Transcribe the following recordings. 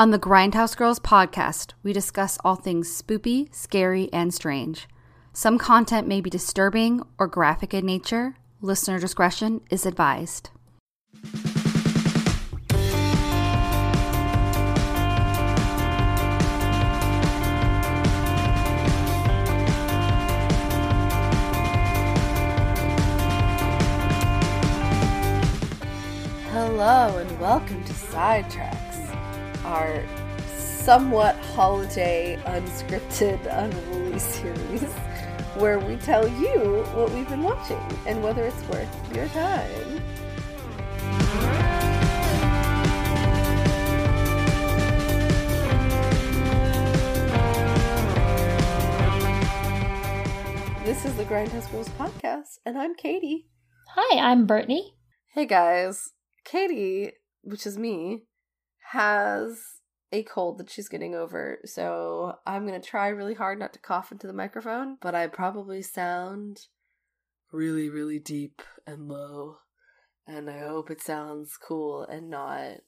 On the Grindhouse Girls podcast, we discuss all things spoopy, scary, and strange. Some content may be disturbing or graphic in nature. Listener discretion is advised. Hello and welcome to Sidetracks, our somewhat holiday unscripted unruly series where we tell you what we've been watching and whether it's worth your time. This is the Grindhouse Girls podcast, and I'm Katie. Hi, I'm Brittany. Hey guys, Katie, which is me, has a cold that she's getting over, so I'm gonna try really hard not to cough into the microphone, but I probably sound really, really deep and low, and I hope it sounds cool and not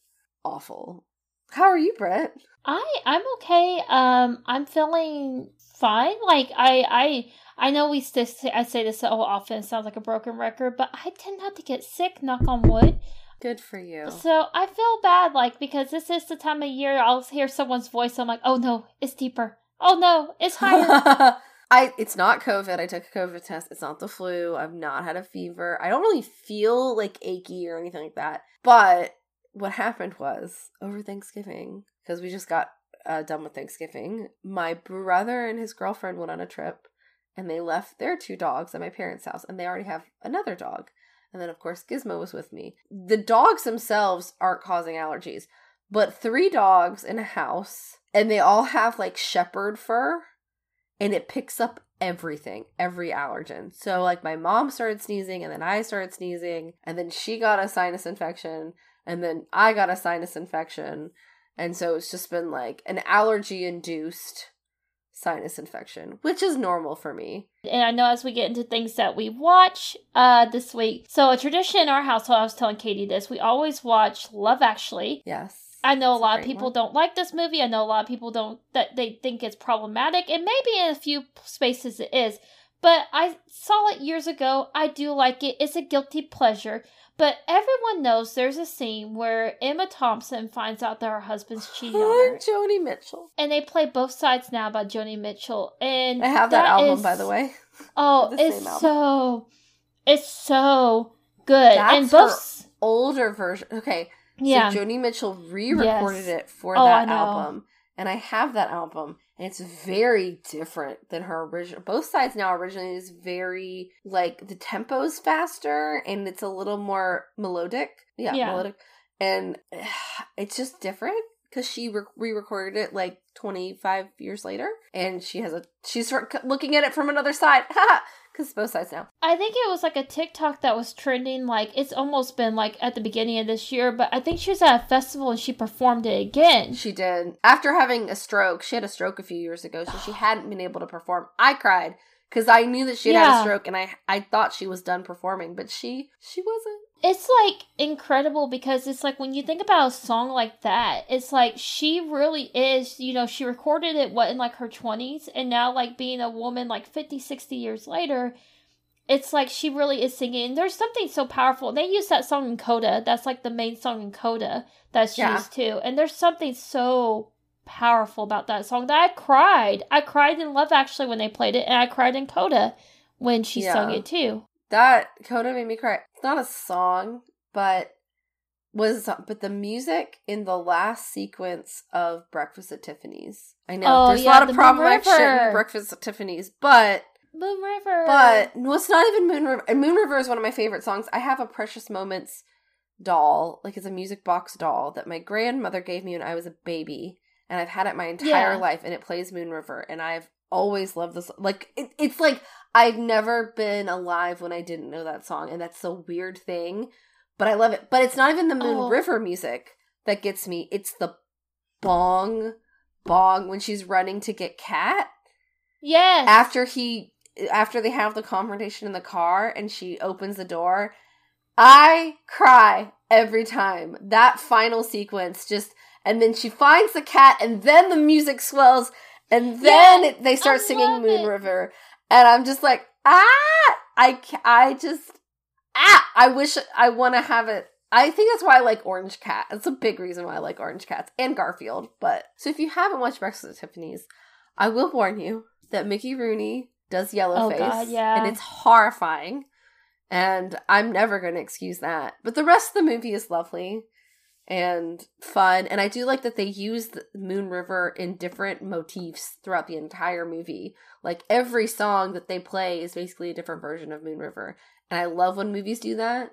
awful. How are you, Brett? I I'm okay. Um, I'm feeling fine. Like I I I know we st- I say this so often. It sounds like a broken record, but I tend not to get sick. Knock on wood. Good for you. So I feel bad, like because this is the time of year I'll hear someone's voice. I'm like, oh no, it's deeper. Oh no, it's higher. I it's not COVID. I took a COVID test. It's not the flu. I've not had a fever. I don't really feel like achy or anything like that. But what happened was over Thanksgiving because we just got uh, done with Thanksgiving. My brother and his girlfriend went on a trip, and they left their two dogs at my parents' house, and they already have another dog. And then, of course, Gizmo was with me. The dogs themselves aren't causing allergies, but three dogs in a house, and they all have like shepherd fur, and it picks up everything, every allergen. So, like, my mom started sneezing, and then I started sneezing, and then she got a sinus infection, and then I got a sinus infection. And so it's just been like an allergy induced sinus infection, which is normal for me. And I know as we get into things that we watch uh this week. So a tradition in our household, I was telling Katie this, we always watch Love Actually. Yes. I know a lot of people one. don't like this movie. I know a lot of people don't that they think it's problematic. And maybe in a few spaces it is. But I saw it years ago. I do like it. It's a guilty pleasure. But everyone knows there's a scene where Emma Thompson finds out that her husband's cheating on her. Joni Mitchell. And they play both sides now by Joni Mitchell. And I have that, album, is- by the way. Oh, The it's so it's so good. and That's both Older version. Okay. yeah. So Joni Mitchell re-recorded Yes. it for Oh, that album, and I have that album, and it's very different than her original. Both sides now originally is very like the tempo's faster, and it's a little more melodic. Yeah, Yeah. melodic, and it's just different because she re- re-recorded it like 25 years later, and she has a she's looking at it from another side. Because both sides now. I think it was like a TikTok that was trending. Like it's almost been like at the beginning of this year, but I think she was at a festival and she performed it again. She did. After having a stroke, she had a stroke a few years ago, so she hadn't been able to perform. I cried because I knew that she had had a stroke, and I I thought she was done performing, but she she wasn't. It's like incredible because it's like when you think about a song like that, it's like she really is, you know, she recorded it what in like her 20s and now like being a woman like 50, 60 years later, it's like she really is singing. And there's something so powerful. They use that song in Coda. That's like the main song in Coda that's Yeah. used too. And there's something so powerful about that song that I cried. I cried in Love Actually when they played it and I cried in Coda when she sung it too. That Coda made me cry. It's not a song, but was but the music in the last sequence of Breakfast at Tiffany's. I know Oh, there's a lot the of shit in Breakfast at Tiffany's, but Moon River. But it's not even Moon River. Moon River is one of my favorite songs. I have a Precious Moments doll, like it's a music box doll that my grandmother gave me when I was a baby, and I've had it my entire Yeah. life. And it plays Moon River, and I've always loved this. Like it, it's like I've never been alive when I didn't know that song, and that's a weird thing. But I love it. But it's not even the Moon Oh. River music that gets me. It's the bong, bong when she's running to get Cat Yes. after he after they have the confrontation in the car and she opens the door i cry every time that final sequence just and then she finds the cat, and then the music swells, and then Yeah, it, they start I singing Moon it. River, and I'm just like, ah, I, I just, ah, I wish I want to have it. I think that's why I like Orange Cat. That's a big reason why I like Orange Cats and Garfield. But so if you haven't watched Breakfast at Tiffany's, I will warn you that Mickey Rooney does Yellowface, Oh, God, yeah. and it's horrifying. And I'm never going to excuse that. But the rest of the movie is lovely and fun. And I do like that they use the Moon River in different motifs throughout the entire movie. Like every song that they play is basically a different version of Moon River. And I love when movies do that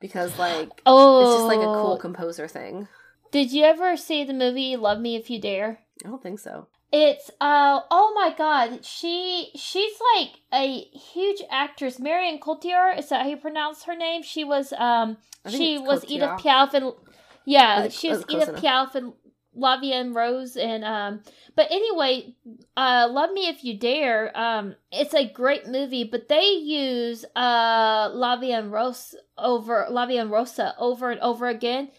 because, like, Oh, it's just like a cool composer thing. Did you ever see the movie Love Me If You Dare? I don't think so. It's uh oh my god, she she's like a huge actress. Marion Cotillard, is that how you pronounce her name? She was um she was Cotillard. Edith Piaf and Yeah, she was Edith. Piaf and La and Rose and um but anyway, uh Love Me If You Dare, um it's a great movie, but they use uh La and Rose over La and Rosa over and over again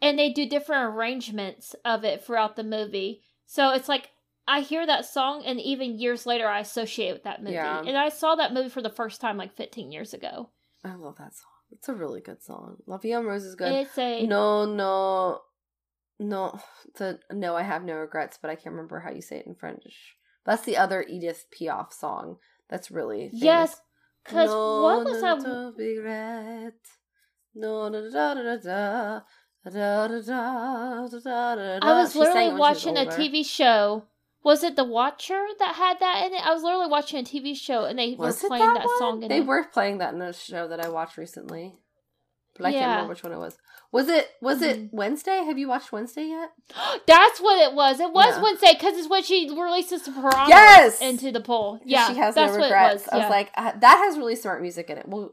and they do different arrangements of it throughout the movie. So it's like I hear that song, and even years later, I associate it with that movie. Yeah. And I saw that movie for the first time like 15 years ago. I love that song. It's a really good song. La Vie en Rose is good. It's a No, no, no. The no, I have no regrets, but I can't remember how you say it in French. That's the other Edith Piaf song. That's really famous. yes, because no, what was no, that? no regret. No, da da da da da. Da, da, da, da, da, da, I was She sang it literally she was watching a. TV show. Was it The Watcher that had that in it? I was literally watching a TV show, and they Was were playing that, one? song in. They it. were playing that in a show that I watched recently, but I can't remember which one it was. Was it Was Mhm. it Wednesday? Have you watched Wednesday yet? That's what it was. It was Yeah. Wednesday because it's when she releases the Yes! into the pool. Yeah, she has no regrets. was. I was yeah. like, uh, that has really smart music in it. Well,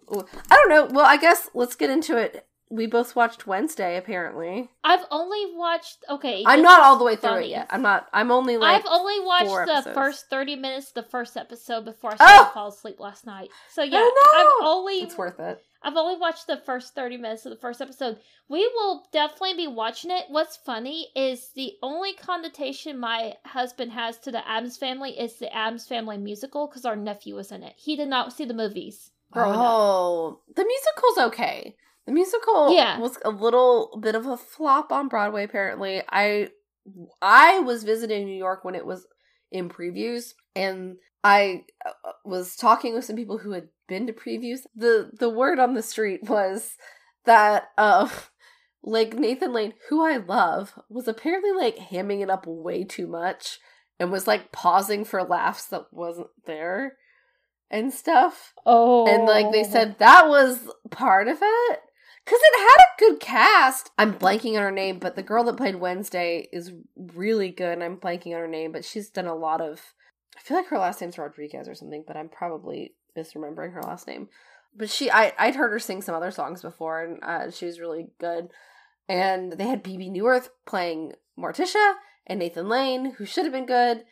I don't know. Well, I guess let's get into it. We both watched Wednesday, apparently. I've only watched. Okay, I'm not all the way through funny. it yet. I'm not. I'm only like. I've only watched the episodes. first thirty minutes, of the first episode before I Oh! started to fall asleep last night. So yeah, Oh, I've only it's worth it. I've only watched the first 30 minutes of the first episode. We will definitely be watching it. What's funny is the only connotation my husband has to the Addams family is the Addams family musical because our nephew was in it. He did not see the movies growing up. Oh, the musical's okay. The musical Yeah. was a little bit of a flop on Broadway. Apparently, I I was visiting New York when it was in previews, and I uh, was talking with some people who had been to previews. the The word on the street was that uh, like Nathan Lane, who I love, was apparently like hamming it up way too much and was like pausing for laughs that wasn't there and stuff. Oh. And like they said that was part of it. Cause it had a good cast. I'm blanking on her name, but the girl that played Wednesday is really good. And I'm blanking on her name, but she's done a lot of. I feel like her last name's Rodriguez or something, but I'm probably misremembering her last name. But she, I, I'd heard her sing some other songs before, and uh, she was really good. And they had Bebe Neuwirth playing Morticia and Nathan Lane, who should have been good.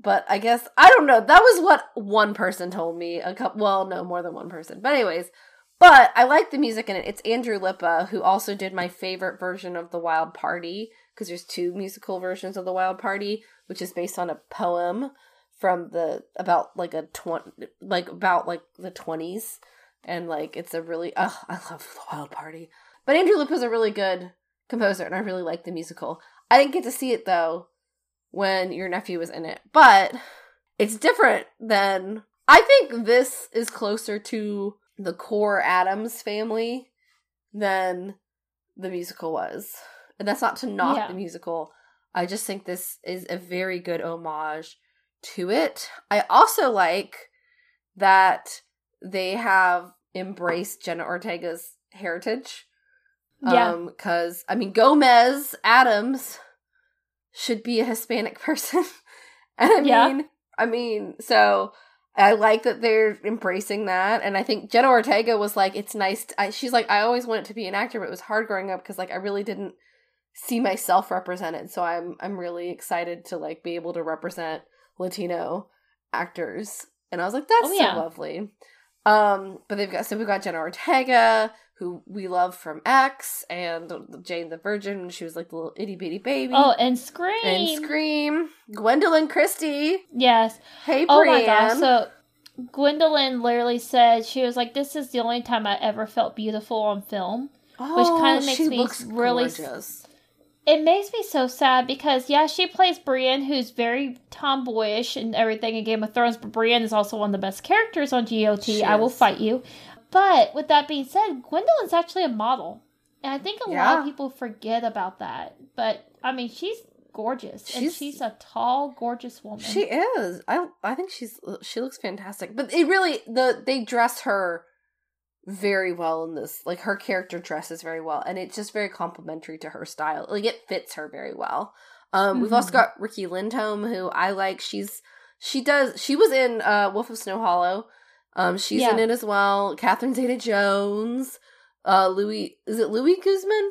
But I guess I don't know. That was what one person told me. A couple, well, no, more than one person. But anyways, but I like the music in it. It's Andrew Lippa who also did my favorite version of the Wild Party because there's two musical versions of the Wild Party, which is based on a poem from the about like a twenty like about like the twenties, and like it's a really oh I love the Wild Party. But Andrew Lippa's a really good composer, and I really like the musical. I didn't get to see it though when your nephew was in it, but it's different than I think this is closer to the core Addams family than the musical was. And that's not to knock Yeah. the musical. I just think this is a very good homage to it. I also like that they have embraced Jenna Ortega's heritage. Yeah. Um, cause I mean Gomez Addams should be a Hispanic person. and I mean Yeah. I mean, so I like that they're embracing that, and I think Jenna Ortega was like, "It's nice." To, I, she's like, "I always wanted to be an actor, but it was hard growing up because like I really didn't see myself represented. So I'm I'm really excited to like be able to represent Latino actors." And I was like, "That's Oh, yeah. so lovely." Um, but they've got so we've got Jenna Ortega, who we love from X and Jane the Virgin. She was like the little itty bitty baby. Oh, and Scream. and Scream. Gwendoline Christie. Yes. Hey, Oh my gosh. So Gwendoline literally said she was like, "This is the only time I ever felt beautiful on film." oh, kinda makes she me looks really gorgeous. It makes me so sad because yeah, she plays Brienne, who's very tomboyish and everything in Game of Thrones, but Brienne is also one of the best characters on GOT. She I will is. fight you. But with that being said, Gwendoline's actually a model, and I think a lot of people forget about that. But I mean, she's gorgeous, and She's- she's a tall, gorgeous woman. She is. I I think she's she looks fantastic. But it really the they dress her very well in this. Like her character dresses very well, and it's just very complimentary to her style. Like it fits her very well. Um, we've also Mhm. got Riki Lindhome, who I like. She's she does she was in uh Wolf of Snow Hollow. Um, she's in it as well. Catherine Zeta Jones. Uh, Luis is it Luis Guzmán?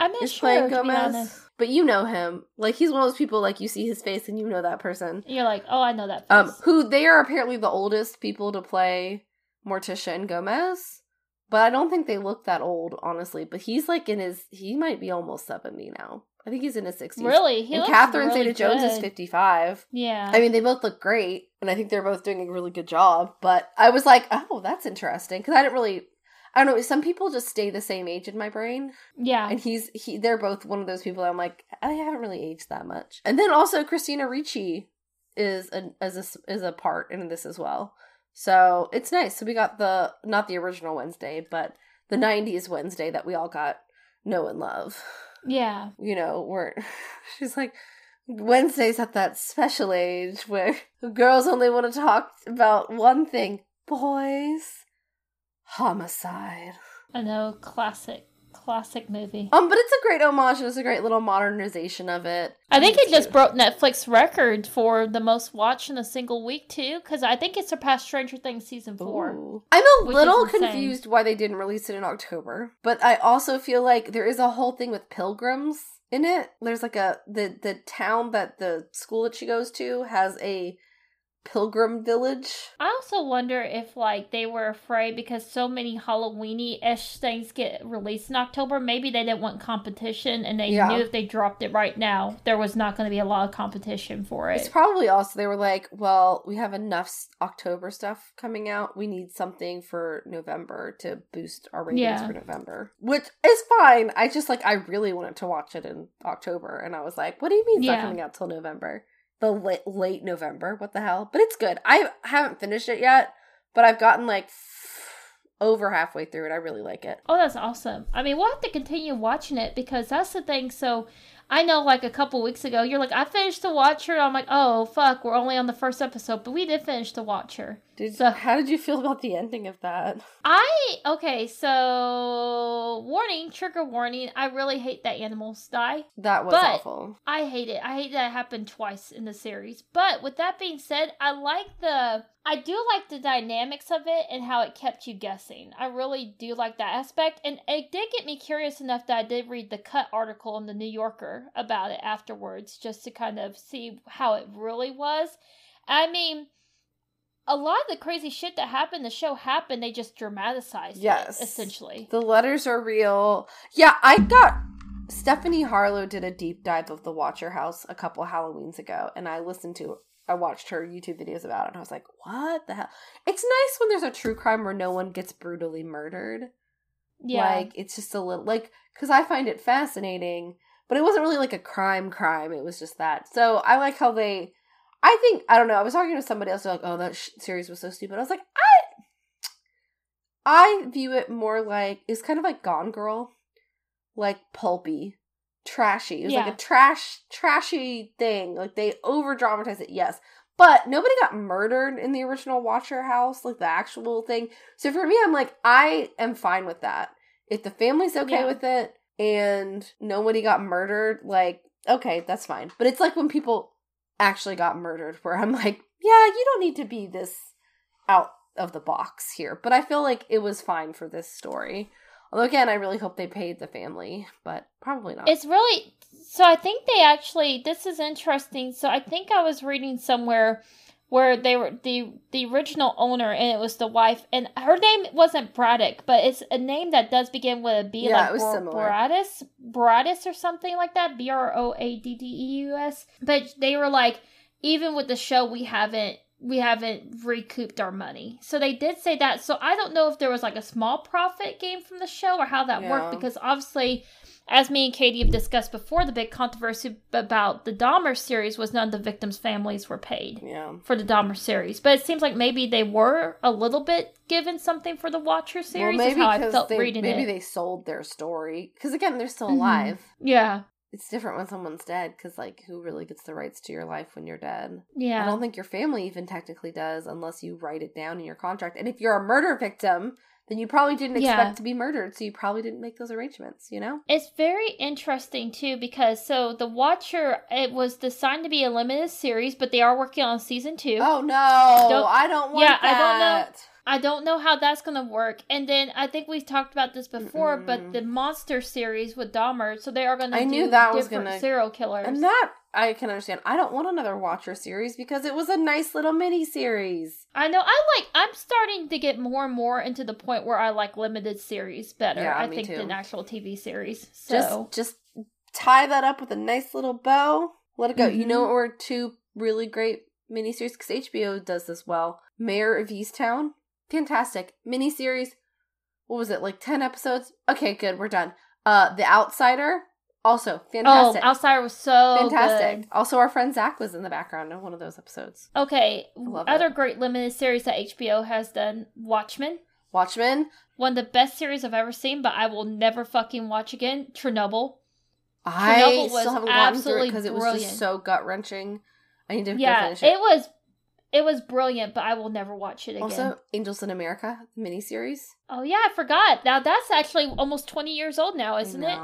I'm not is sure. playing Gomez. But you know him. Like he's one of those people like you see his face and you know that person. You're like, oh, I know that. Um, who they are apparently the oldest people to play Morticia and Gomez. But I don't think they look that old, honestly. But he's like in his he might be almost seventy now. I think he's in his sixties. really, he and Catherine really Zeta Jones is fifty five. Yeah. I mean, they both look great, and I think they're both doing a really good job. But I was like, oh, that's interesting because I didn't really. I don't know. Some people just stay the same age in my brain, yeah. and he's he. They're both one of those people. That I'm like, I haven't really aged that much. And then also Christina Ricci is a as a is a part in this as well. So it's nice. So we got the not the original Wednesday, but the '90s Wednesday that we all got know and love yeah. you know, where she's like, Wednesday's at that special age where girls only want to talk about one thing boys. Homicide. I know. Classic. Classic movie. Um, but it's a great homage and it's a great little modernization of it. I think it just broke Netflix record for the most watched in a single week too, because I think it surpassed Stranger Things season four. Ooh. I'm a little confused why they didn't release it in October, but I also feel like there is a whole thing with pilgrims in it. There's like a the the town that the school that she goes to has a pilgrim village. I also wonder if like they were afraid because so many Halloweeny ish things get released in October. Maybe they didn't want competition, and they Yeah. knew if they dropped it right now, there was not going to be a lot of competition for it. It's probably also they were like, well, we have enough October stuff coming out. We need something for November to boost our ratings Yeah. for November, which is fine. I just like I really wanted to watch it in October, and I was like, what do you mean it's Yeah. not coming out till November? The late late November? What the hell? But it's good. I haven't finished it yet, but I've gotten like over halfway through it. I really like it. Oh, that's awesome. I mean, we'll have to continue watching it because that's the thing. So, I know like a couple weeks ago, you're like, I finished The Watcher. I'm like, oh, fuck, we're only on the first episode, but we did finish The Watcher. Did So- how did you feel about the ending of that? I, okay, so, warning, trigger warning, I really hate that animals die. That was But- awful. I hate it. I hate that it happened twice in the series. But with that being said, I like the I do like the dynamics of it and how it kept you guessing. I really do like that aspect. And it did get me curious enough that I did read the cut article in the New Yorker about it afterwards, just to kind of see how it really was. I mean, a lot of the crazy shit that happened, the show happened, they just dramatized Yes. it, essentially. The letters are real. Yeah, I got Stephanie Harlowe did a deep dive of the Watcher House a couple Halloweens ago, and I listened to I watched her YouTube videos about it, and I was like, "What the hell?" It's nice when there's a true crime where no one gets brutally murdered. Yeah. Like it's just a little like because I find it fascinating, but it wasn't really like a crime crime. It was just that. So I like how they. I think I don't know. I was talking to somebody else. Like, "Oh, that sh- series was so stupid." I was like, I, I view it more like it's kind of like Gone Girl, like pulpy, trashy. It was Yeah. like a trash, trashy thing. Like they over dramatize it, yes, but nobody got murdered in the original Watcher House, like the actual thing. So for me, I'm like, I am fine with that. If the family's okay Yeah. with it and nobody got murdered, like, okay, that's fine. But it's like when people actually got murdered, where I'm like, yeah, you don't need to be this out of the box here. But I feel like it was fine for this story. Although, again, I really hope they paid the family, but probably not. It's really so. I think they actually. This is interesting. So I think I was reading somewhere where they were the the original owner and it was the wife and her name wasn't Brannock, but it's a name that does begin with a B Yeah, like it was similar. Boradis, Boradis or something like that. B R O A D D E U S. But they were like, even with the show, we haven't we haven't recouped our money. So they did say that. So I don't know if there was like a small profit gain from the show or how that Yeah. worked because obviously as me and Katie have discussed before, the big controversy about the Dahmer series was none of the victims' families were paid Yeah. for the Dahmer series. But it seems like maybe they were a little bit given something for the Watcher series. well, maybe how I felt they, reading maybe it. they sold their story. Because again, they're still Mhm. alive. Yeah, It's different when someone's dead. Because like, who really gets the rights to your life when you're dead? yeah. I don't think your family even technically does, unless you write it down in your contract. And if you're a murder victim, then you probably didn't Yeah. expect to be murdered, so you probably didn't make those arrangements. You know? It's very interesting too because so the Watcher it was designed to be a limited series, but they are working on season two. Oh no! Don't- I don't want Yeah, I don't know. that. I don't know how that's gonna work. And then I think we've talked about this before, Mm-mm. but the monster series with Dahmer, so they are gonna I do knew that was gonna- serial killers. And that I can understand. I don't want another Watcher series because it was a nice little mini series. I know I like I'm starting to get more and more into the point where I like limited series better, Yeah, I me think, too. than actual TV series. So Just just tie that up with a nice little bow. Let it go. You know what were two really great miniseries because HBO does this well. Mare of Easttown, fantastic miniseries. What was it like? Ten episodes. Okay, good. We're done. Uh, The Outsider, also oh, fantastic. Oh, Outsider was so fantastic. good. Also, our friend Zach was in the background in one of those episodes. Okay, love other it. great limited series that HBO has done: Watchmen, Watchmen. one of the best series I've ever seen, but I will never fucking watch again. Chernobyl. I Chernobyl was still haven't gotten through it because it was just so gut wrenching. I need to Yeah, finish it. it. was. It was brilliant, but I will never watch it again. Also, Angels in America miniseries. oh yeah, I forgot. Now that's actually almost twenty years old now, isn't it?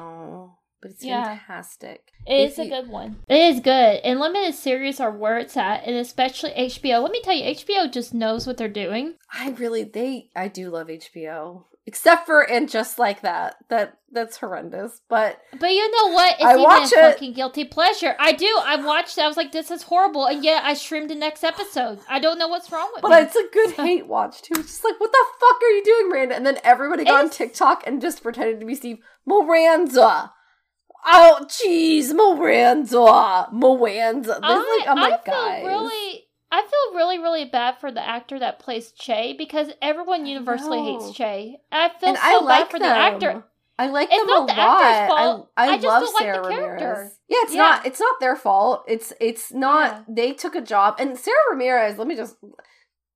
Know, But it's Yeah. fantastic. It If is a you- good one. It is good. And limited series are where it's at, and especially HBO. Let me tell you, HBO just knows what they're doing. I really they I do love HBO. Except for and just like that. That that's horrendous. But But you know what? It's I even watch a it. fucking guilty pleasure. I do. I watched. it. I was like, this is horrible, and yet I streamed the next episode. I don't know what's wrong with it. but me. it's a good hate watch too. It's just like, what the fuck are you doing, Miranda? And then everybody got on TikTok and just pretended to be Steve Miranda. Oh jeez, Miranda. Miranda. This I, like oh like I feel really. I feel really, really bad for the actor that plays Che because everyone universally hates Che. I feel and so I bad like for them. the actor. I like It's them not a the lot. actor's fault. I, I, I just love don't like the Sara character. Ramirez. Yeah, it's Yeah. not. It's not their fault. It's it's not. Yeah. They took a job, and Sara Ramirez. Let me just.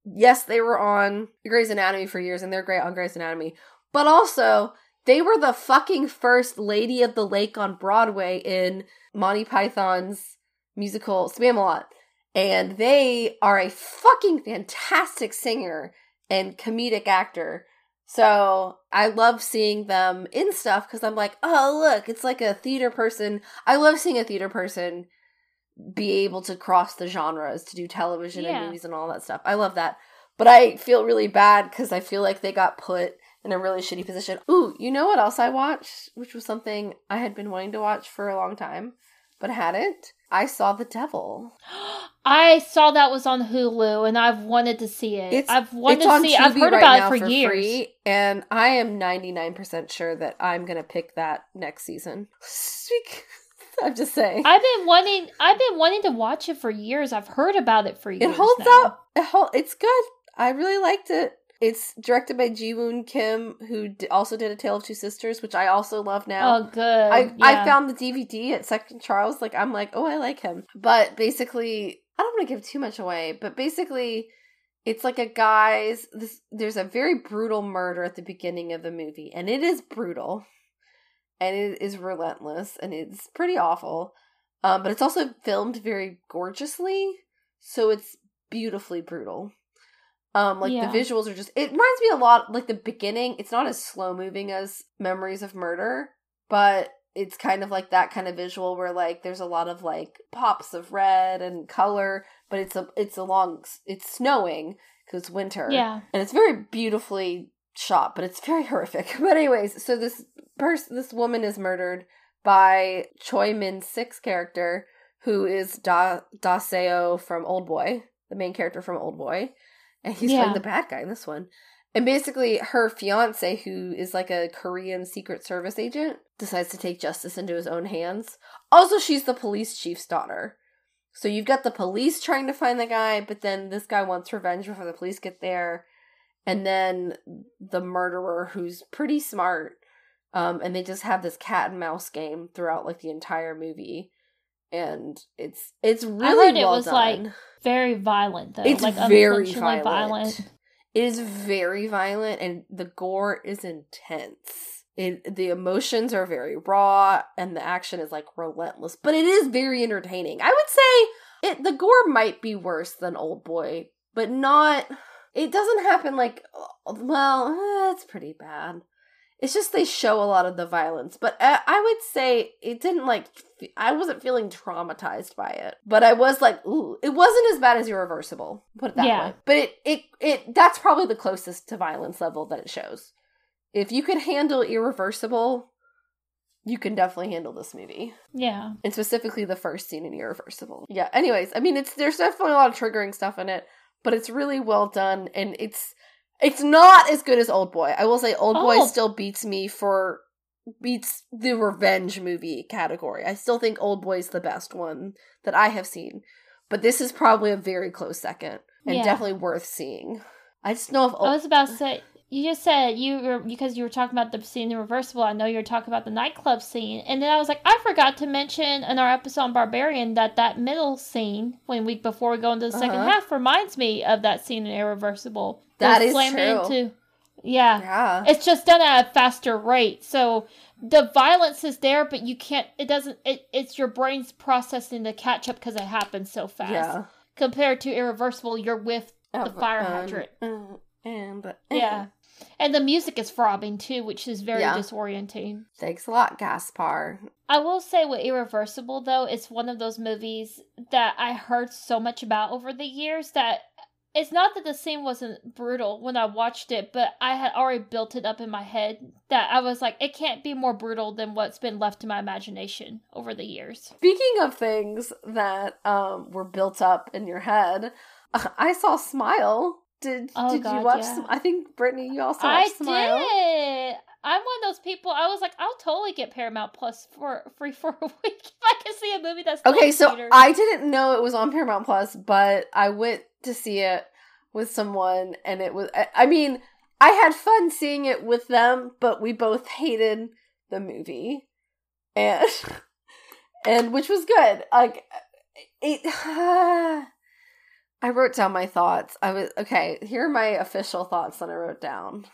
Yes, they were on Grey's Anatomy for years, and they're great on Grey's Anatomy. But also, they were the fucking first Lady of the Lake on Broadway in Monty Python's musical Spamalot. And they are a fucking fantastic singer and comedic actor. So I love seeing them in stuff because I'm like, oh, look, it's like a theater person. I love seeing a theater person be able to cross the genres to do television Yeah. and movies and all that stuff. I love that. But I feel really bad because I feel like they got put in a really shitty position. Ooh, you know what else I watched? Which was something I had been wanting to watch for a long time, but hadn't. I saw The Devil. I saw that was on Hulu, and I've wanted to see it. It's I've wanted to see. it. I've heard right about it for, years. free, and I am 99% sure that I'm going to pick that next season. I'm just saying. I've been wanting. I've been wanting to watch it for years. I've heard about it for years. it holds now. up. It hol- it's good. I really liked it. It's directed by Ji Woon Kim, who d- also did A Tale of Two Sisters, which I also love now. Oh, good. I yeah. I found the DVD at Second Charles. Like I'm like, oh, I like him. But basically, I don't want to give too much away. But basically, it's like a guy's. This there's a very brutal murder at the beginning of the movie, and it is brutal, and it is relentless, and it's pretty awful. Um, but it's also filmed very gorgeously, so it's beautifully brutal. Um, like Yeah. the visuals are just. It reminds me a lot like the beginning. It's not as slow moving as Memories of Murder, but it's kind of like that kind of visual where like there's a lot of like pops of red and color, but it's a it's a long it's snowing because it's winter. Yeah. and it's very beautifully shot, but it's very horrific. But anyways, so this person, this woman is murdered by Choi Min-sik's character, who is Da Da Seo from Old Boy. the main character from Old Boy, and he's Yeah. playing the bad guy in this one. And basically, her fiance, who is like a Korean Secret Service agent, decides to take justice into his own hands. Also, she's the police chief's daughter. So you've got the police trying to find the guy, but then this guy wants revenge before the police get there. And then the murderer, who's pretty smart, um, and they just have this cat and mouse game throughout like the entire movie, and it's it's really I heard it well was, done. like, Very violent though. It's like very unintentionally violent. It is very violent and the gore is intense. It, the emotions are very raw and the action is like relentless, but it is very entertaining. I would say it the gore might be worse than Old Boy, but not it doesn't happen like well, eh, it's pretty bad. It's just they show a lot of the violence, but I, I would say it didn't like. f- I wasn't feeling traumatized by it, but I was like, ooh, it wasn't as bad as Irreversible. Put it that Yeah. way. But it, it, it. That's probably the closest to violence level that it shows. If you could handle Irreversible, you can definitely handle this movie, Yeah. and specifically the first scene in Irreversible. Yeah. Anyways, I mean, it's there's definitely a lot of triggering stuff in it, but it's really well done, and it's it's not as good as Old Boy. I will say Old Boy Oh. still beats me for beats the revenge movie category. I still think Old Boy's the best one that I have seen. But this is probably a very close second and Yeah. definitely worth seeing. I just know if I was about to say you just said you were because you were talking about the scene in reversible. I know you were talking about the nightclub scene, and then I was like, I forgot to mention in our episode on Barbarian that that middle scene when we before we go into the second Uh-huh. half reminds me of that scene in Irreversible. That The is slamming true. yeah, yeah. it's just done at a faster rate, so the violence is there, but you can't. It doesn't. It, it's your brain's processing the catch up because it happens so fast. Yeah. Compared to Irreversible, you're with the Uh, fire um, hydrant. uh, and uh, Yeah. And the music is throbbing too, which is very Yeah. disorienting. Thanks a lot, Gaspar. I will say with Irreversible though, it's one of those movies that I heard so much about over the years that it's not that the scene wasn't brutal when I watched it, but I had already built it up in my head that I was like, it can't be more brutal than what's been left to my imagination over the years. Speaking of things that um were built up in your head, I saw Smile. Did Oh, did you watch? yeah. I think Brittany, you also I watched Smile. did. I'm one of those people. I was like, I'll totally get Paramount Plus for free for a week if I can see a movie that's Okay, so. I didn't know it was on Paramount Plus, but I went to see it with someone, and it was. I- I mean, I had fun seeing it with them, but we both hated the movie, and and which was good. Like it. I wrote down my thoughts. I was okay. Here are my official thoughts that I wrote down.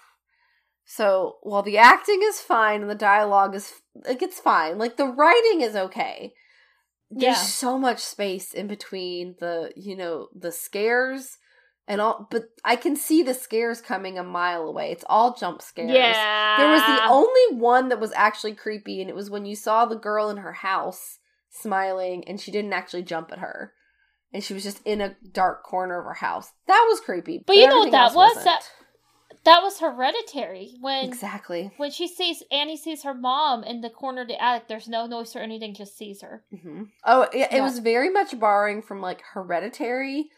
So while the acting is fine and the dialogue is like it's fine, like the writing is okay. There's Yeah. so much space in between the you know the scares and all, but I can see the scares coming a mile away. It's all jump scares. yeah, There was the only one that was actually creepy, and it was when you saw the girl in her house smiling and she didn't actually jump at her. And she was just in a dark corner of her house. That was creepy. But you know what that was? wasn't. That- that was hereditary when Exactly. when she sees Annie sees her mom in the corner of the attic. There's no noise or anything, just sees her. hmm Oh, it, it was very much borrowing from like Hereditary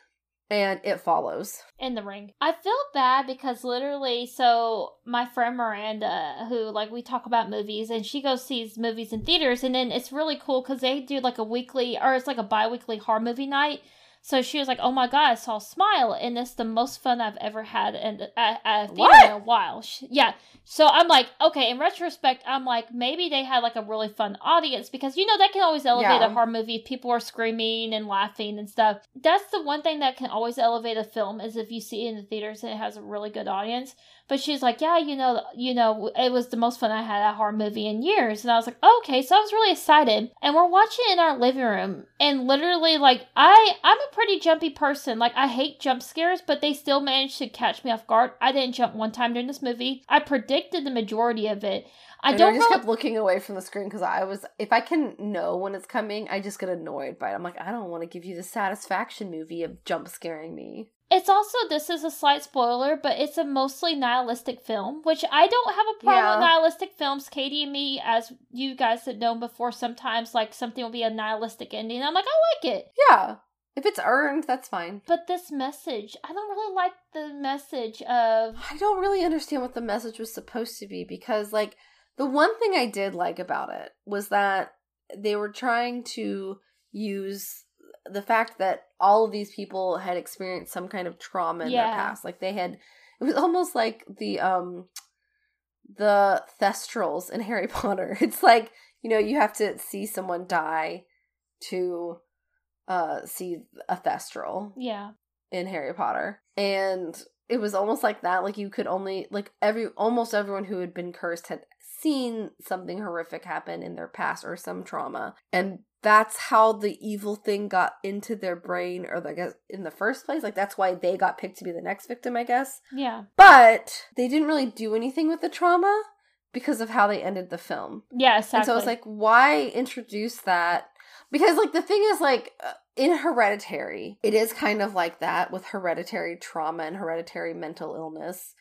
and It Follows. in the ring. I feel bad because literally, so my friend Miranda, who like we talk about movies, and she goes sees movies in theaters, and then it's really cool because they do like a weekly or it's like a bi-weekly horror movie night. So she was like, "Oh my god, I saw Smile, and it's the most fun I've ever had in at, at a theater What? in a while." She, yeah. So I'm like, okay. In retrospect, I'm like, maybe they had like a really fun audience because you know that can always elevate Yeah. a horror movie. if People are screaming and laughing and stuff. That's the one thing that can always elevate a film is if you see it in the theaters and it has a really good audience. But she's like, yeah, you know, you know, it was the most fun I had at a horror movie in years. And I was like, oh, okay, so I was really excited. And we're watching it in our living room, and literally, like, I I'm a pretty jumpy person. Like, I hate jump scares, but they still managed to catch me off guard. I didn't jump one time during this movie. I predicted the majority of it. I And don't I just know. kept looking away from the screen because I was, if I can know when it's coming, I just get annoyed by it. I'm like, I don't want to give you the satisfaction movie of jump scaring me. It's also this is a slight spoiler, but it's a mostly nihilistic film, which I don't have a problem with nihilistic films. Katie and me, as you guys have known before, sometimes like something will be a nihilistic ending. I'm like, I like it. Yeah. If it's earned, that's fine. But this message, I don't really like the message of. I don't really understand what the message was supposed to be because, like, the one thing I did like about it was that they were trying to use the fact that all of these people had experienced some kind of trauma in Yeah. their past. Like they had it was almost like the um the thestrals in Harry Potter. It's like, you know, you have to see someone die to uh see a thestral Yeah. in Harry Potter. And it was almost like that. Like you could only like every almost everyone who had been cursed had seen something horrific happen in their past or some trauma. And that's how the evil thing got into their brain or I guess in the first place. Like that's why they got picked to be the next victim, I guess. Yeah. But they didn't really do anything with the trauma because of how they ended the film. Yeah, exactly. And so it's like, why introduce that? Because like the thing is like uh, in Hereditary, it is kind of like that with hereditary trauma and hereditary mental illness,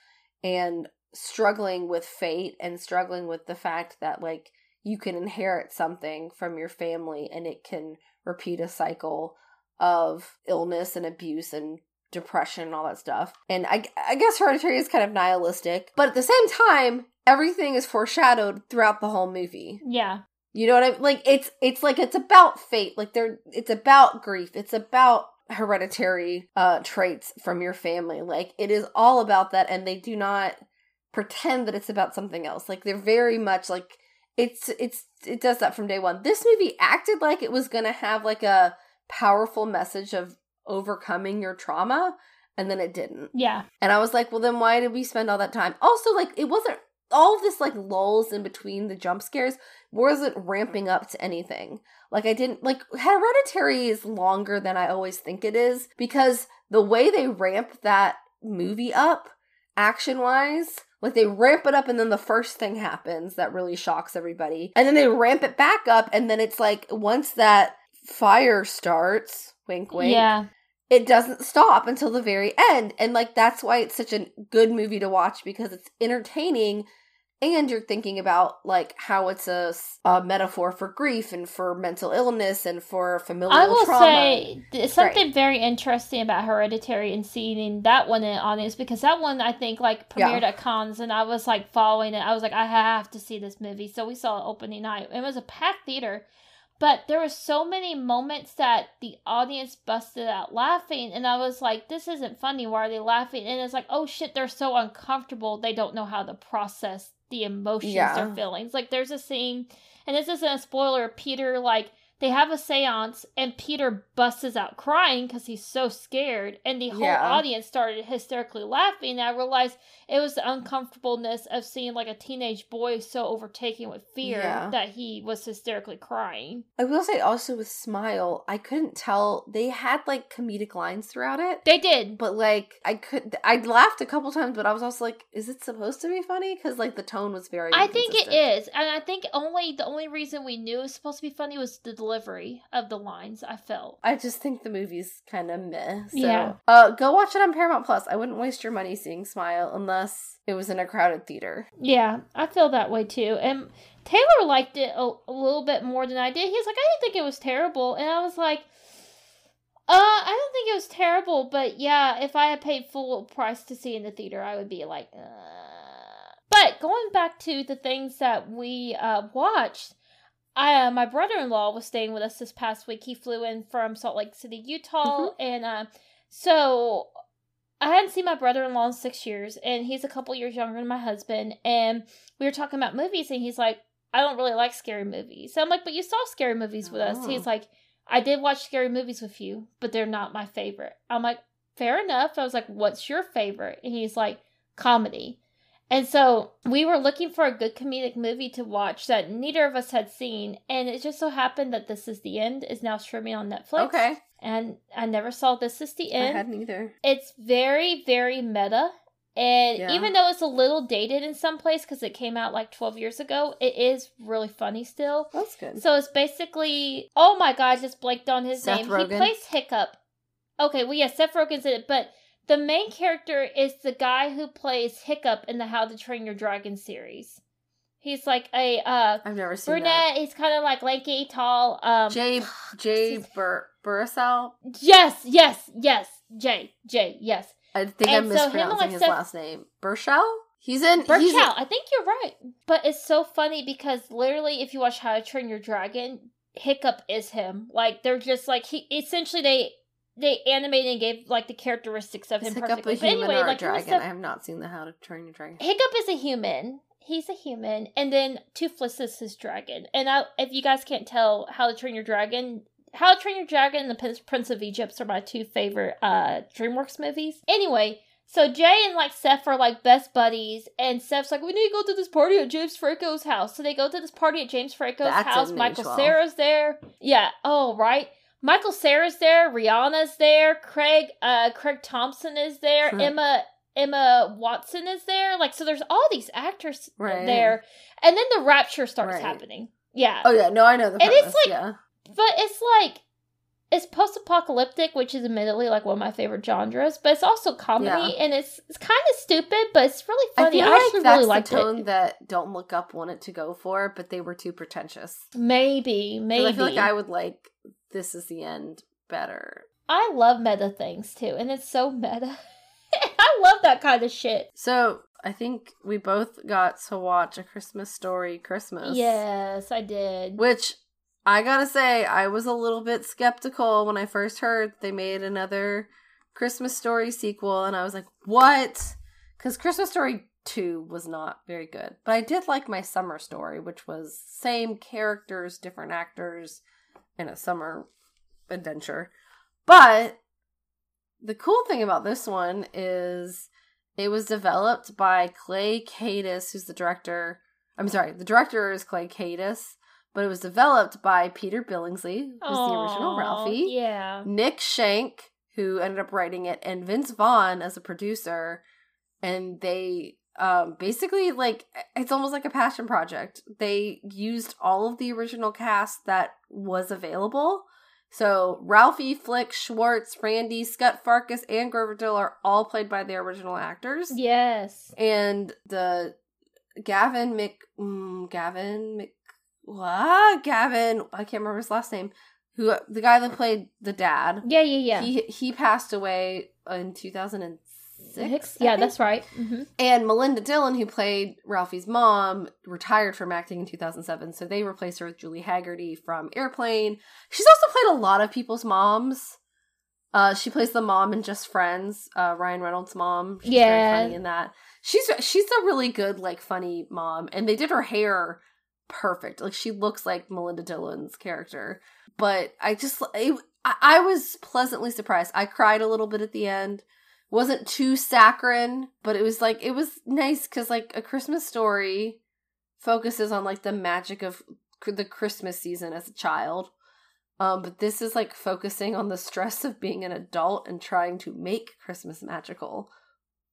and struggling with fate and struggling with the fact that like you can inherit something from your family and it can repeat a cycle of illness and abuse and depression and all that stuff. And I, I guess Hereditary is kind of nihilistic, but at the same time, everything is foreshadowed throughout the whole movie. yeah. You know what I mean? Like it's it's like it's about fate. Like they're it's about grief. It's about hereditary uh traits from your family. Like it is all about that and they do not pretend that it's about something else. Like they're very much like it's it's it does that from day one. This movie acted like it was going to have like a powerful message of overcoming your trauma and then it didn't. Yeah. And I was like, well, then why did we spend all that time? Also, like, it wasn't all of this like lulls in between the jump scares wasn't ramping up to anything. Like, I didn't like Hereditary is longer than I always think it is because the way they ramp that movie up, action wise, like they ramp it up and then the first thing happens that really shocks everybody. And then they ramp it back up and then it's like once that fire starts, wink wink Yeah. it doesn't stop until the very end and like that's why it's such a good movie to watch because it's entertaining and you're thinking about like how it's a, a metaphor for grief and for mental illness and for familial I will trauma. say th- something very interesting about Hereditary and seeing that one in audience because that one I think like Yeah. premiered at Cannes and I was like following it. I was like, I have to see this movie. So we saw it opening night. It was a packed theater, but there were so many moments that the audience busted out laughing, and I was like, this isn't funny. Why are they laughing? And it's like, oh shit, they're so uncomfortable. They don't know how to process the emotions Yeah. they're feeling. It's like there's a scene, and this isn't a spoiler. Peter like they have a seance and Peter busts out crying because he's so scared, and the whole Yeah. audience started hysterically laughing. And I realized it was the uncomfortableness of seeing like a teenage boy so overtaken with fear Yeah. that he was hysterically crying. I will say also with Smile, I couldn't tell they had like comedic lines throughout it. They did. But like I could I laughed a couple times but I was also like is it supposed to be funny cuz like the tone was very I think it is. and I think only the only reason we knew it was supposed to be funny was the delivery of the lines. I felt. I just think the movie's kind of meh. So, Yeah. uh, go watch it on Paramount Plus. I wouldn't waste your money seeing Smile unless it was in a crowded theater. Yeah, I feel that way too. And Taylor liked it a, a little bit more than I did. He's like, I didn't think it was terrible, and I was like, uh, I don't think it was terrible, but yeah, if I had paid full price to see in the theater, I would be like, uh. But going back to the things that we uh, watched, I, uh, my brother-in-law was staying with us this past week. He flew in from Salt Lake City, Utah, and uh, so I hadn't seen my brother-in-law in six years, and he's a couple years younger than my husband. And we were talking about movies, and he's like, "I don't really like scary movies." So I'm like, "But you saw scary movies with us." Oh. He's like, "I did watch scary movies with you, but they're not my favorite." I'm like, "Fair enough." I was like, "What's your favorite?" And he's like, "Comedy." And so we were looking for a good comedic movie to watch that neither of us had seen, and it just so happened that This Is the End is now streaming on Netflix. Okay. And I never saw This Is the End. I hadn't either. It's very, very meta. And Yeah. even though it's a little dated in some place because it came out like 12 years ago, it is really funny still. That's good. So it's basically, oh my god, I just blanked on his Seth name. Rogen? He plays Hiccup. Okay, well, yeah, Seth Rogen's in it, but the main character is the guy who plays Hiccup in the How to Train Your Dragon series. He's like a uh, I've never seen brunette. He's kind of like lanky, tall. Um, that. Jay Jay Bur-. Yes, yes, yes. Jay, Jay, yes. I think And I'm so mispronouncing like, his last name. Burchell? He's in. Burchell, He's in, I think you're right. But it's so funny because literally, if you watch How to Train Your Dragon, Hiccup is him. Like they're just like he. Essentially, they they animated and gave like the characteristics of is him Hiccup a perfectly. But anyway, or like dragon? Seth- I have not seen the How to Train Your Dragon. Hiccup is a human. He's a human, and then Toothless is his dragon. And I, if you guys can't tell, How to Train Your Dragon, How to Train Your Dragon, and The Prince- Prince of Egypt are my two favorite uh DreamWorks movies. Anyway, so Jay and like Seth are like best buddies, and Seth's like, we need to go to this party at James Franco's house. So they go to this party at James Franco's That's house. Michael. Cera's there. Yeah. Oh, right. Michael Cera's there. Rihanna's there. Craig, uh, Craig Thompson is there. Hmm. Emma, Emma Watson is there. Like, so there's all these actors Right. there, and then the rapture starts Right. happening. Yeah, Oh yeah, no, I know the And it's like- yeah. but it's like it's post-apocalyptic, which is admittedly like one of my favorite genres. But it's also comedy, Yeah. and it's it's kind of stupid, but it's really I funny. I, like actually really liked the tone it. that Don't Look Up wanted to go for, but they were too pretentious. Maybe, maybe. I feel like I would like This Is the End better. I love meta things too, and it's so meta. I love that kind of shit. So I think we both got to watch A Christmas Story Christmas. Yes, I did. Which I gotta say, I was a little bit skeptical when I first heard they made another Christmas Story sequel, and I was like, what? Because Christmas Story 2 was not very good. But I did like my summer story, which was same characters, different actors, in a summer adventure. But the cool thing about this one is it was developed by Clay Kaytis, who's the director. I'm sorry, the director is Clay Kaytis, but it was developed by Peter Billingsley, who's the original Ralphie, Yeah. Nick Schenk, who ended up writing it, and Vince Vaughn as a producer. And they um, basically, like, it's almost like a passion project. They used all of the original cast that was available. So Ralphie, Flick, Schwartz, Randy, Scott Farkas, and Grover Dill are all played by the original actors. Yes. And the Gavin Mc mm, Gavin Mc what Gavin I can't remember his last name. Who the guy that played the dad? Yeah, yeah, yeah. He he passed away in two thousand and Hicks- Yeah, that's right. hmm And Melinda Dillon, who played Ralphie's mom, retired from acting in 2007. So they replaced her with Julie Hagerty from Airplane. She's also played a lot of people's moms. Uh, she plays the mom in Just Friends, uh, Ryan Reynolds' mom. She's Yeah. very funny in that. She's she's a really good, like, funny mom. And they did her hair perfect. Like, she looks like Melinda Dillon's character. But I just, it, I, I was pleasantly surprised. I cried a little bit at the end wasn't too saccharine, but it was like it was nice because like a Christmas story focuses on like the magic of the Christmas season as a child. Um, but this is like focusing on the stress of being an adult and trying to make Christmas magical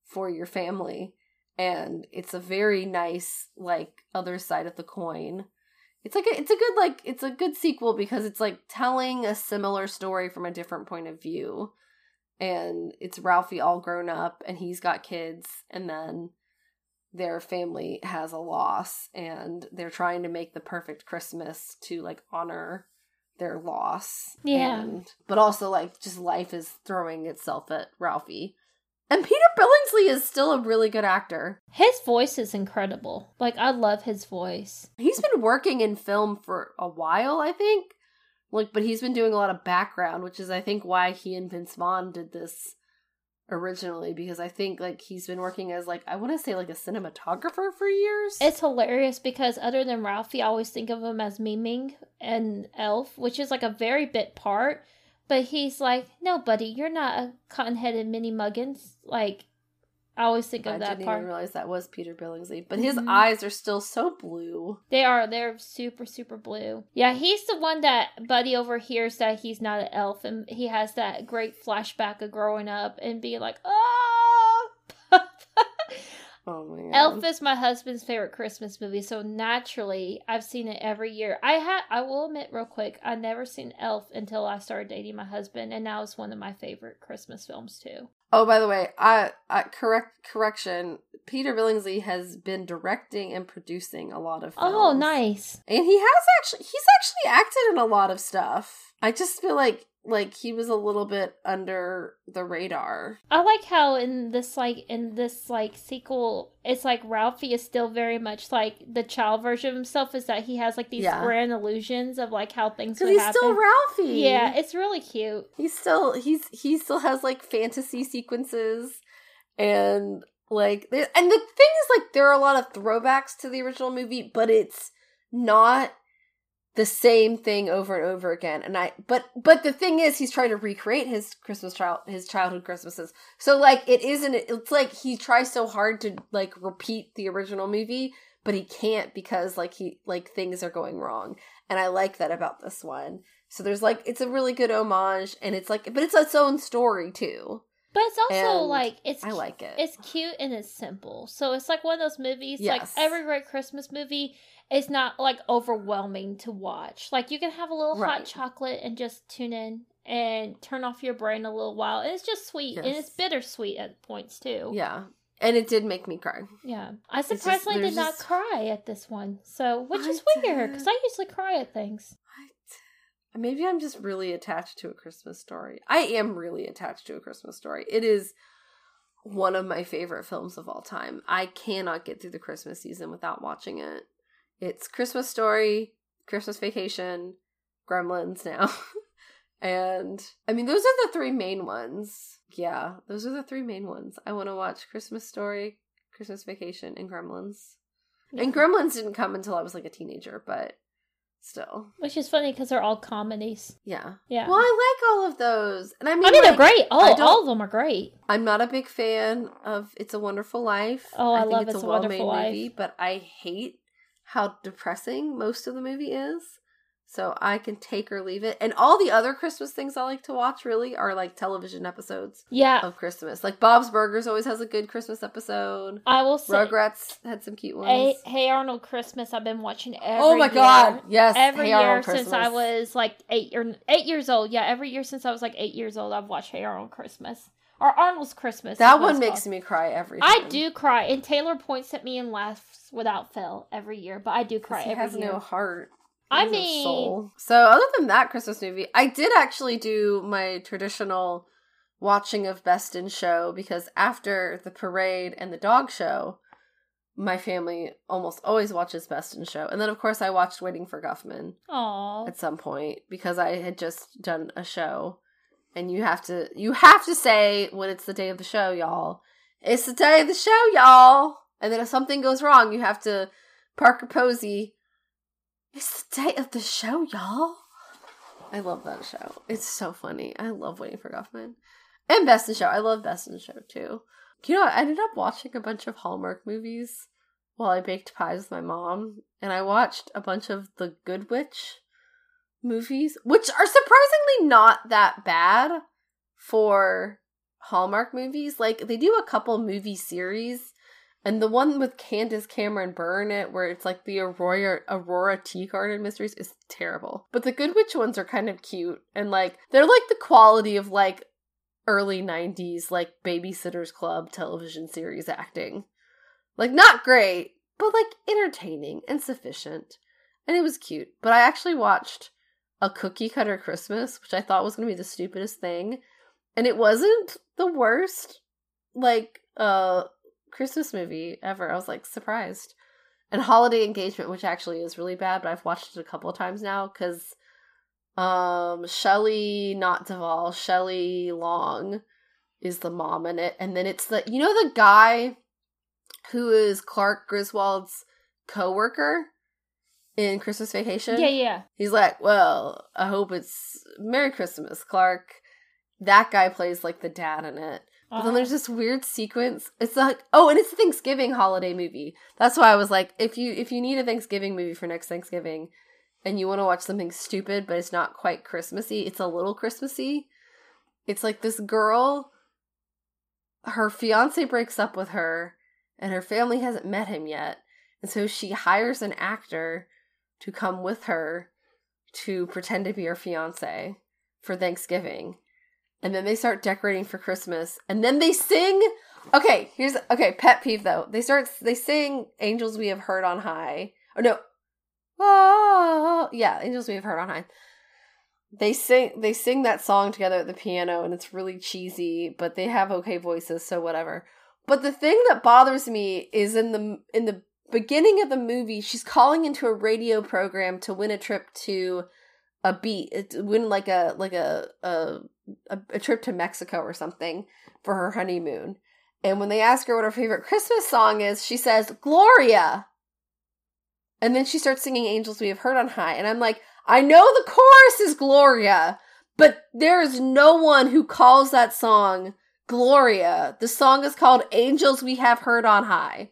for your family. And it's a very nice like other side of the coin. It's like a, it's a good like it's a good sequel because it's like telling a similar story from a different point of view and it's Ralphie all grown up and he's got kids and then their family has a loss and they're trying to make the perfect Christmas to like honor their loss. Yeah. And but also like just life is throwing itself at Ralphie. And Peter Billingsley is still a really good actor. His voice is incredible. Like I love his voice. He's been working in film for a while, I think. Like, but he's been doing a lot of background, which is I think why he and Vince Vaughn did this originally, because I think like he's been working as like I want to say like a cinematographer for years. It's hilarious because other than Ralphie, I always think of him as Ming Ming and Elf, which is like a very bit part. But he's like, no, buddy, you're not a cotton-headed mini Muggins. Like, I always think of I that didn't part. even realize that was Peter Billingsley, but his Mhm. eyes are still so blue. They are. They're super, super blue. Yeah, he's the one that Buddy overhears that he's not an elf, and he has that great flashback of growing up and being like, "Oh." Oh my god. Elf is my husband's favorite Christmas movie, so naturally I've seen it every year. I had I will admit real quick, I never seen Elf until I started dating my husband, and now it's one of my favorite Christmas films too. Oh, by the way, I, I correct correction. Peter Billingsley has been directing and producing a lot of oh, films. Oh, nice. And he has actually he's actually acted in a lot of stuff. I just feel like like he was a little bit under the radar. I like how in this like in this like sequel, it's like Ralphie is still very much like the child version of himself. Is that he has like these Yeah. grand illusions of like how things would he's happen. still Ralphie. yeah, it's really cute. he's still he's he still has like fantasy sequences and like and the thing is like there are a lot of throwbacks to the original movie but it's not the same thing over and over again. And i but but the thing is he's trying to recreate his christmas child his childhood christmases. So like it isn't it's like he tries so hard to like repeat the original movie but he can't because like he like things are going wrong. And i like that about this one. So there's like it's a really good homage and it's like but it's its own story too. But it's also And like it's i like it. it's cute and it's simple. So it's like one of those movies. Like every great Christmas movie is not like overwhelming to watch. Like you can have a little hot chocolate and just tune in and turn off your brain a little while. And it's just sweet and it's bittersweet at points too. yeah and it did make me cry Yeah. I surprisingly there's did not just- cry at this one. So, which I is weird because I usually cry at things. Maybe I'm just really attached to a Christmas story. I am really attached to a Christmas story. It is one of my favorite films of all time. I cannot get through the Christmas season without watching it. It's Christmas Story, Christmas Vacation, Gremlins now. and I mean, those are the three main ones. Yeah, those are the three main ones. I want to watch Christmas Story, Christmas Vacation, and Gremlins. And Gremlins didn't come until I was like a teenager, but still. Which is funny because they're all comedies. Yeah. Yeah. Well, I like all of those. And I mean, I mean, like, they're great. All, all of them are great. I'm not a big fan of It's a Wonderful Life. Oh, I think love it's, It's a a well-made Wonderful Life. movie, but I hate how depressing most of the movie is. So I can take or leave it. And all the other Christmas things I like to watch really are like television episodes Yeah. of Christmas. Like Bob's Burgers always has a good Christmas episode. I will say. Rugrats had some cute ones. Hey, hey Arnold Christmas! I've been watching every. oh my year. god! Yes, Every Hey year Arnold since I was like eight or eight years old. Yeah, every year since I was like eight years old, I've watched Hey Arnold Christmas or Arnold's Christmas. That one makes called. me cry every I do cry, and Taylor points at me and laughs without fail every year. But I do cry he every has year. no heart. I mean- soul. so other than that Christmas movie, I did actually do my traditional watching of Best in Show because after the parade and the dog show, my family almost always watches Best in Show, and then of course I watched Waiting for Guffman Aw. at some point because I had just done a show, and you have to you have to say when it's the day of the show, y'all. It's the day of the show, y'all. And then if something goes wrong, you have to Parker Posey. It's the day of the show, y'all. I love that show. It's so funny. I love Waiting for Guffman. And Best in Show. I love Best in Show too. You know, I ended up watching a bunch of Hallmark movies while I baked pies with my mom, and I watched a bunch of the Good Witch movies, which are surprisingly not that bad for Hallmark movies. Like they do a couple movie series, and the one with Candace Cameron in it, where it's like the Aurora Aurora Tea Garden mysteries, is terrible. But the Good Witch ones are kind of cute, and like they're like the quality of like early '90s like Babysitters Club television series acting. Like not great, but like entertaining and sufficient. And it was cute. But I actually watched a cookie cutter Christmas, which I thought was going to be the stupidest thing, and it wasn't the worst like uh Christmas movie ever. I was like surprised. And Holiday Engagement, which actually is really bad, but I've watched it a couple of times now cuz um Shelley not Duvall, Shelley Long is the mom in it and then it's the you know the guy who is Clark Griswold's coworker in Christmas Vacation? Yeah, yeah. He's like, well, I hope it's Merry Christmas, Clark. That guy plays like the dad in it. But then Uh-huh. there's this weird sequence. It's like, oh, and it's a Thanksgiving holiday movie. That's why I was like, if you if you need a Thanksgiving movie for next Thanksgiving, and you want to watch something stupid but it's not quite Christmassy, it's a little Christmassy. It's like this girl, her fiance breaks up with her, and her family hasn't met him yet, and so she hires an actor to come with her to pretend to be her fiance for Thanksgiving. And then they start decorating for Christmas. And then they sing Okay, here's okay, pet peeve though. They start they sing Angels We Have Heard on High. Or no. Oh yeah, Angels We Have Heard on High. they sing they sing that song together at the piano and it's really cheesy, but they have okay voices, so whatever. But the thing that bothers me is in the in the beginning of the movie, she's calling into a radio program to win a trip to a beat, eh, win like a like a a, a trip to Mexico or something for her honeymoon. And when they ask her what her favorite Christmas song is, she says Gloria. And then she starts singing Angels We Have Heard on High. And I'm like, I know the chorus is Gloria, but there is no one who calls that song Gloria. The song is called Angels We Have Heard on High.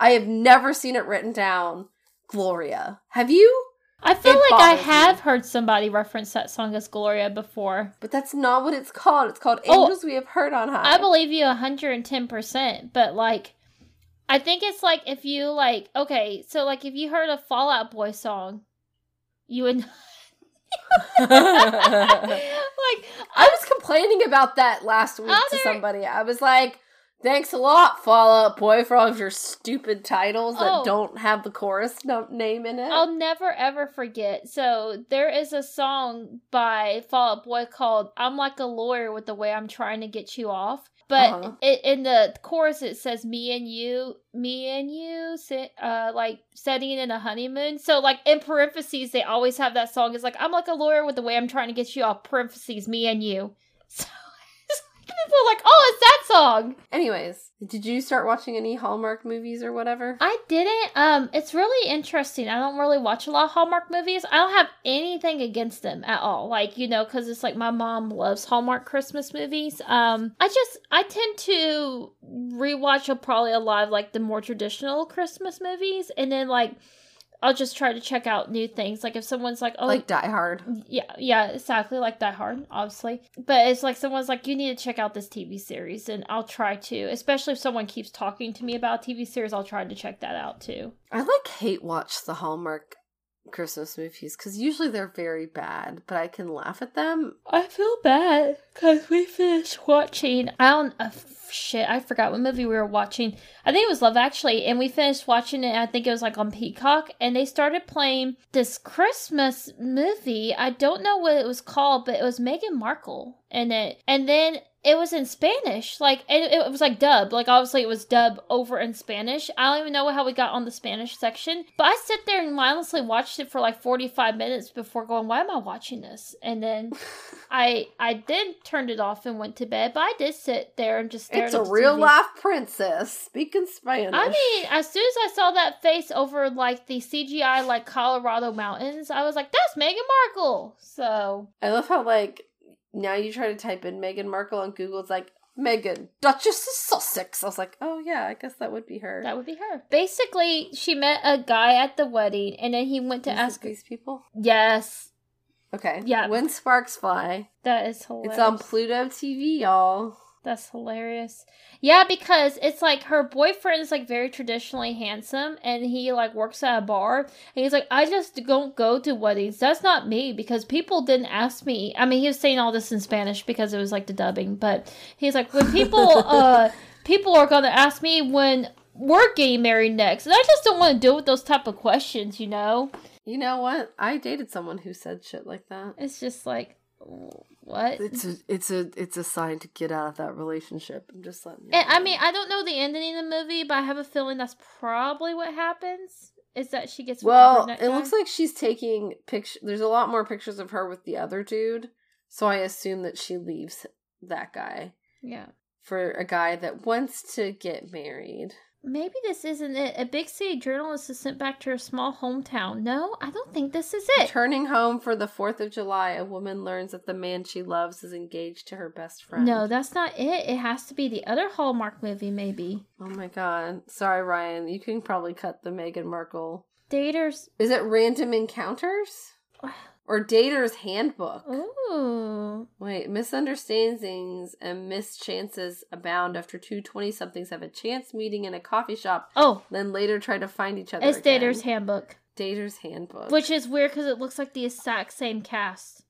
I have never seen it written down Gloria. Have you? I feel It like I have me. heard somebody reference that song as Gloria before. But that's not what it's called. It's called Oh, Angels We Have Heard on High. I believe you 110%, but like I think it's like if you like okay, so like if you heard a Fall Out Boy song, you would like I was complaining about that last week to somebody. I was like, thanks a lot, Fall Out Boy, for all of your stupid titles that Oh. don't have the chorus no- name in it. I'll never ever forget. So there is a song by Fall Out Boy called "I'm Like a Lawyer with the Way I'm Trying to Get You Off." But Uh-huh. it, in the chorus, it says "Me and you, me and you," sit, uh, like setting in a honeymoon. So, like in parentheses, they always have that song. It's like "I'm like a lawyer with the way I'm trying to get you off." Parentheses, me and you. So people are like, "Oh, it's that song." Anyways, did you start watching any Hallmark movies or whatever? I didn't. Um, it's really interesting. I don't really watch a lot of Hallmark movies. I don't have anything against them at all. Like you know, because it's like my mom loves Hallmark Christmas movies. Um, I just I tend to rewatch a, probably a lot of like the more traditional Christmas movies, and then like I'll just try to check out new things. Like if someone's like, oh, like Die Hard. yeah, yeah, exactly like Die Hard, obviously. But it's like someone's like, you need to check out this TV series, and I'll try to. Especially if someone keeps talking to me about TV series, I'll try to check that out too. I like hate watch the Hallmark Christmas movies because usually they're very bad, but I can laugh at them. I feel bad because we finished watching. I don't. Uh, shit, I forgot what movie we were watching. I think it was Love Actually, and we finished watching it. I think it was like on Peacock, and they started playing this Christmas movie. I don't know what it was called, but it was Meghan Markle in it, and then it was in Spanish. Like it, it was like dub. Like obviously it was dub over in Spanish. I don't even know how we got on the Spanish section, but I sit there and mindlessly watched it for like forty five minutes before going, "Why am I watching this?" And then I I then turned it off and went to bed. But I did sit there and just stare It's at a real TV. life princess speaking Spanish. I mean, as soon as I saw that face over like the CGI like Colorado mountains, I was like, "That's Meghan Markle." So I love how like now you try to type in Meghan Markle on Google, it's like Meghan Duchess of Sussex. I was like, oh yeah, I guess that would be her. that would be her. Basically, she met a guy at the wedding, and then he went to Is ask. these people. Yes, Okay. Yeah. When sparks fly. that is hilarious. It's on Pluto TV, y'all. That's hilarious. Yeah, because it's like her boyfriend is like very traditionally handsome and he like works at a bar and he's like, I just don't go to weddings. That's not me because people didn't ask me. I mean, he was saying all this in Spanish because it was like the dubbing, but he's like, when people uh people are gonna ask me when we're getting married next, and I just don't want to deal with those type of questions, you know? You know what? I dated someone who said shit like that. It's just like what? It's a it's a it's a sign to get out of that relationship. I'm just letting you And, I mean, I don't know the ending of the movie, but I have a feeling that's probably what happens. Is that she gets Well, it guy? looks like she's taking picture. There's a lot more pictures of her with the other dude, so I assume that she leaves that guy yeah. for a guy that wants to get married. Maybe this isn't it. A big city journalist is sent back to her small hometown. No, I don't think this is it. Returning home for the Fourth of July, a woman learns that the man she loves is engaged to her best friend. No, that's not it. It has to be the other Hallmark movie, maybe. Oh my god. Sorry, Ryan. You can probably cut the Meghan Markle. Daters. Is it Random Encounters? Or Dater's Handbook? Ooh. Wait, misunderstandings and mischances abound after two 20 somethings have a chance meeting in a coffee shop, Oh, then later try to find each other. it's again. Dater's Handbook. Dater's Handbook. Which is weird because it looks like the exact same cast.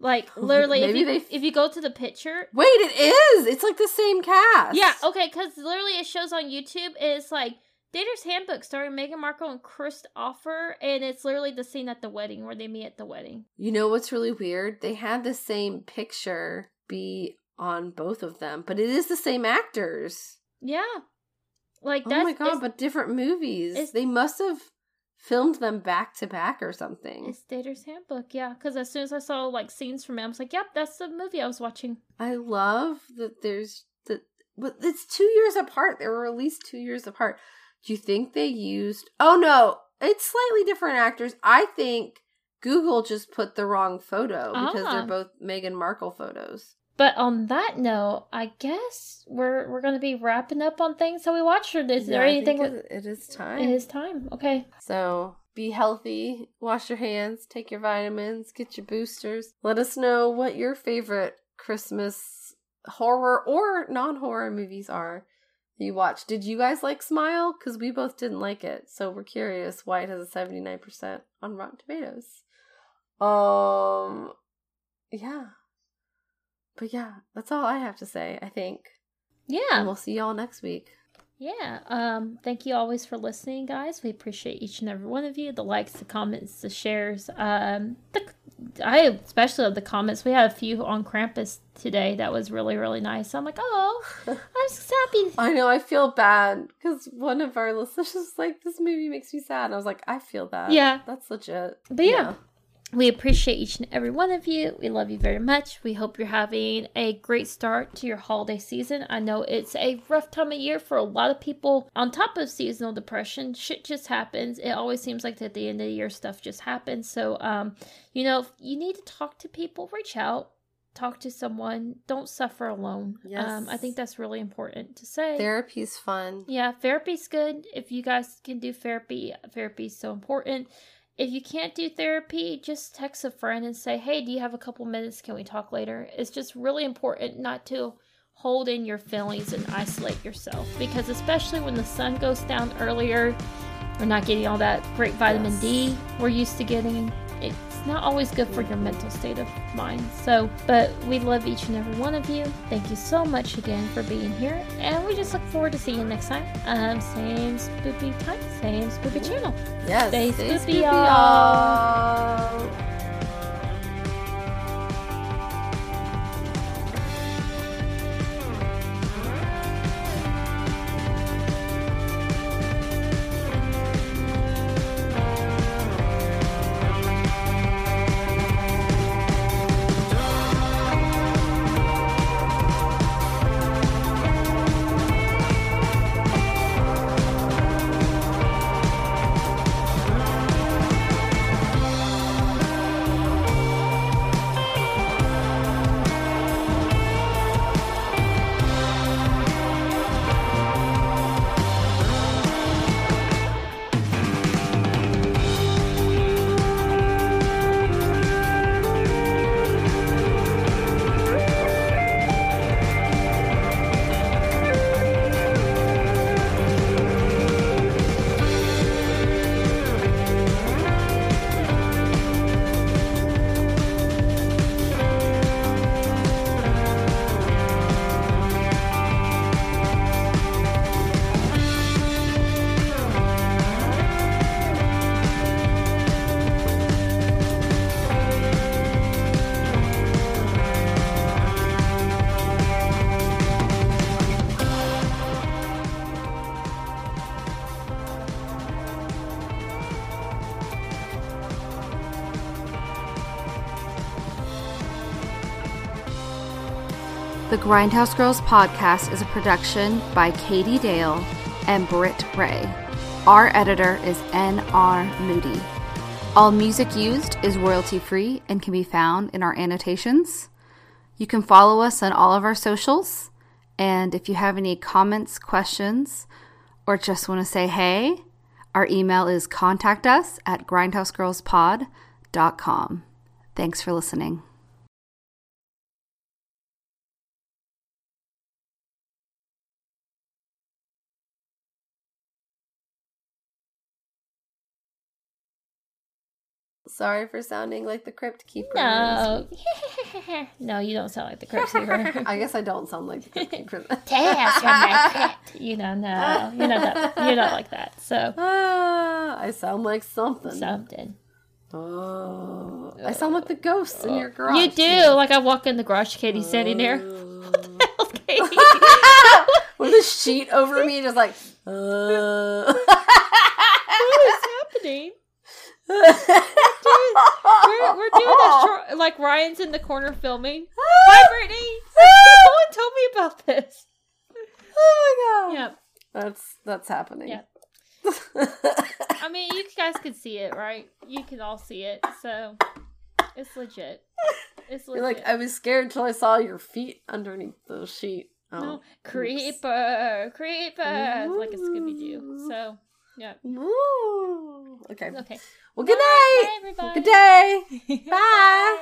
Like, literally, if you, they- if you go to the picture, Wait, it is! It's like the same cast! Yeah, okay, because literally it shows on YouTube. It's like Dater's Handbook starring Meghan Markle and Chris Offer, and it's literally the scene at the wedding where they meet at the wedding. You know what's really weird? They had the same picture be on both of them, but it is the same actors. Yeah. Like Oh my god, but different movies. They must have filmed them back to back or something. It's Dater's Handbook, yeah. Because as soon as I saw like scenes from it, I was like, "Yep, that's the movie I was watching." I love that there's that but it's two years apart. They were released two years apart. Do you think they used oh no, it's slightly different actors. I think Google just put the wrong photo because Ah. they're both Meghan Markle photos. But on that note, I guess we're we're gonna be wrapping up on things that we watched. Or is there Yeah, I anything? it- it is time. it is time. Okay. So be healthy, wash your hands, take your vitamins, get your boosters. Let us know what your favorite Christmas horror or non horror movies are you watched. Did you guys like Smile? Because we both didn't like it. So we're curious why it has a 79% on Rotten Tomatoes. Um, yeah. But yeah, that's all I have to say, I think. Yeah. And we'll see y'all next week. Yeah. Um, thank you always for listening, guys. We appreciate each and every one of you. The likes, the comments, the shares. Um, the I especially love the comments. We had a few on Krampus today that was really, really nice. I'm like, oh, I'm just happy. I know, I feel bad because one of our listeners was like, This movie makes me sad. And I was like, I feel that. Yeah. That's legit. But yeah. We appreciate each and every one of you. We love you very much. We hope you're having a great start to your holiday season. I know it's a rough time of year for a lot of people. On top of seasonal depression, shit just happens. It always seems like at the end of the year stuff just happens. So, um, you know, if you need to talk to people, reach out, talk to someone. Don't suffer alone. Um, I think that's really important to say. Therapy's fun. Yeah, therapy's good. If you guys can do therapy, therapy's so important. If you can't do therapy, just text a friend and say, "Hey, do you have a couple minutes? Can we talk later?" It's just really important not to hold in your feelings and isolate yourself because especially when the sun goes down earlier, we're not getting all that great vitamin Yes. D we're used to getting. It's not always good for your mental state of mind. So, but we love each and every one of you. Thank you so much again for being here, and we just look forward to seeing you next time. Um, same spoopy time, same spoopy channel. Yes. Stay stay spoopy, spoopy, y'all. y'all. Grindhouse Girls podcast is a production by Katie Dale and Britt Ray. Our editor is N.R. Moody. All music used is royalty free and can be found in our annotations. You can follow us on all of our socials. And if you have any comments, questions, or just want to say hey, our email is contact us at grindhousegirlspod.com. Thanks for listening. Sorry for sounding like the crypt keeper. No. no, you don't sound like the crypt keeper. I guess I don't sound like the crypt keeper. Tales from the crypt. You know, no, you're not that. You're not like that. So Ah, I sound like something. something. Oh, I sound like the ghosts in your garage. You do. Like I walk in the garage, Katie's standing there. Uh, Katie. With a sheet over me, just like. Uh. what is happening? We're, we're doing a short, like Ryan's in the corner filming. Hi, Brittany. No one told me about this. Oh my god. Yep. That's that's happening. Yeah. I mean, you guys can see it, right? You can all see it, so it's legit. It's legit. You're like, I was scared till I saw your feet underneath the sheet. Oh, no, creeper, creeper, like a Scooby Doo. So, yeah. Ooh. Okay. Okay. Well, good Bye, night. everybody. Good day. Bye.